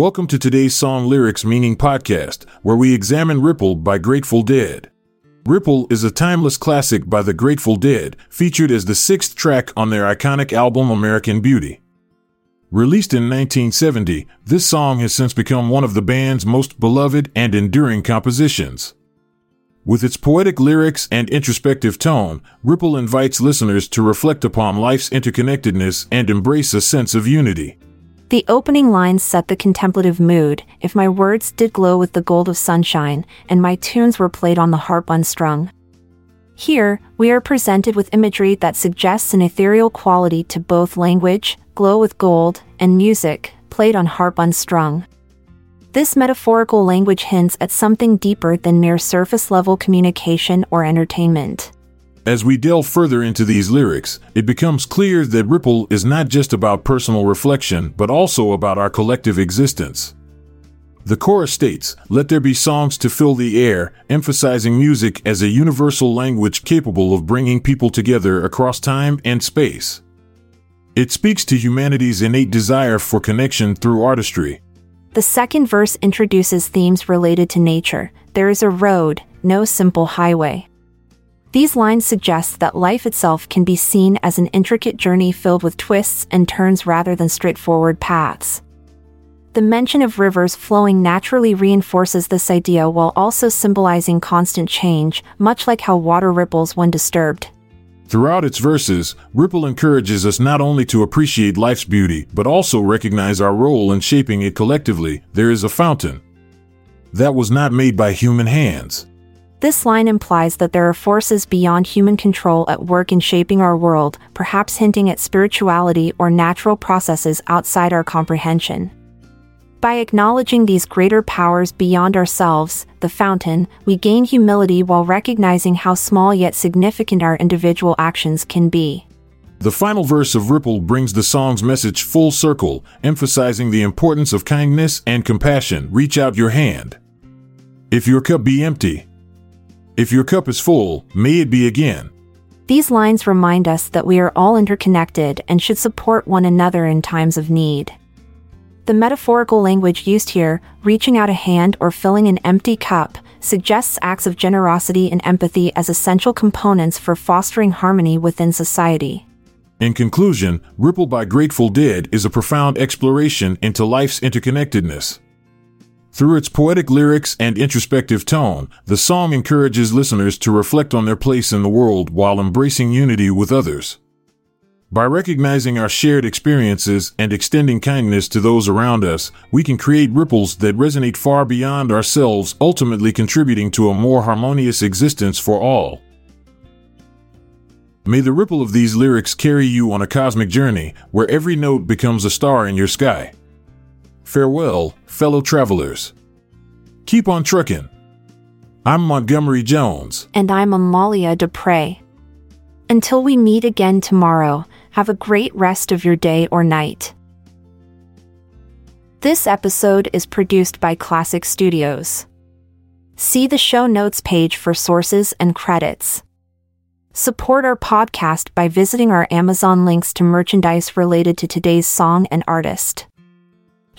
Welcome to today's Song Lyrics Meaning Podcast, where we examine Ripple by Grateful Dead. Ripple is a timeless classic by the Grateful Dead, featured as the sixth track on their iconic album American Beauty. Released in 1970, this song has since become one of the band's most beloved and enduring compositions. With its poetic lyrics and introspective tone, Ripple invites listeners to reflect upon life's interconnectedness and embrace a sense of unity. The opening lines set the contemplative mood if my words did glow with the gold of sunshine, and my tunes were played on the harp unstrung. Here, we are presented with imagery that suggests an ethereal quality to both language, glow with gold, and music, played on harp unstrung. This metaphorical language hints at something deeper than mere surface level communication or entertainment. As we delve further into these lyrics, it becomes clear that Ripple is not just about personal reflection, but also about our collective existence. The chorus states, Let there be songs to fill the air, emphasizing music as a universal language capable of bringing people together across time and space. It speaks to humanity's innate desire for connection through artistry. The second verse introduces themes related to nature. There is a road, no simple highway. These lines suggest that life itself can be seen as an intricate journey filled with twists and turns rather than straightforward paths. The mention of rivers flowing naturally reinforces this idea while also symbolizing constant change, much like how water ripples when disturbed. Throughout its verses, Ripple encourages us not only to appreciate life's beauty, but also recognize our role in shaping it collectively. There is a fountain that was not made by human hands. This line implies that there are forces beyond human control at work in shaping our world, perhaps hinting at spirituality or natural processes outside our comprehension. By acknowledging these greater powers beyond ourselves, the fountain, we gain humility while recognizing how small yet significant our individual actions can be. The final verse of Ripple brings the song's message full circle, emphasizing the importance of kindness and compassion. Reach out your hand. If your cup be empty, if your cup is full, may it be again. These lines remind us that we are all interconnected and should support one another in times of need. The metaphorical language used here, reaching out a hand or filling an empty cup, suggests acts of generosity and empathy as essential components for fostering harmony within society. In conclusion, Ripple by Grateful Dead is a profound exploration into life's interconnectedness. Through its poetic lyrics and introspective tone, the song encourages listeners to reflect on their place in the world while embracing unity with others. By recognizing our shared experiences and extending kindness to those around us, we can create ripples that resonate far beyond ourselves, ultimately contributing to a more harmonious existence for all. May the ripple of these lyrics carry you on a cosmic journey where every note becomes a star in your sky. Farewell, fellow travelers. Keep on trucking. I'm Montgomery Jones. And I'm Amalia Dupre. Until we meet again tomorrow, have a great rest of your day or night. This episode is produced by Klassic Studios. See the show notes page for sources and credits. Support our podcast by visiting our Amazon links to merchandise related to today's song and artist.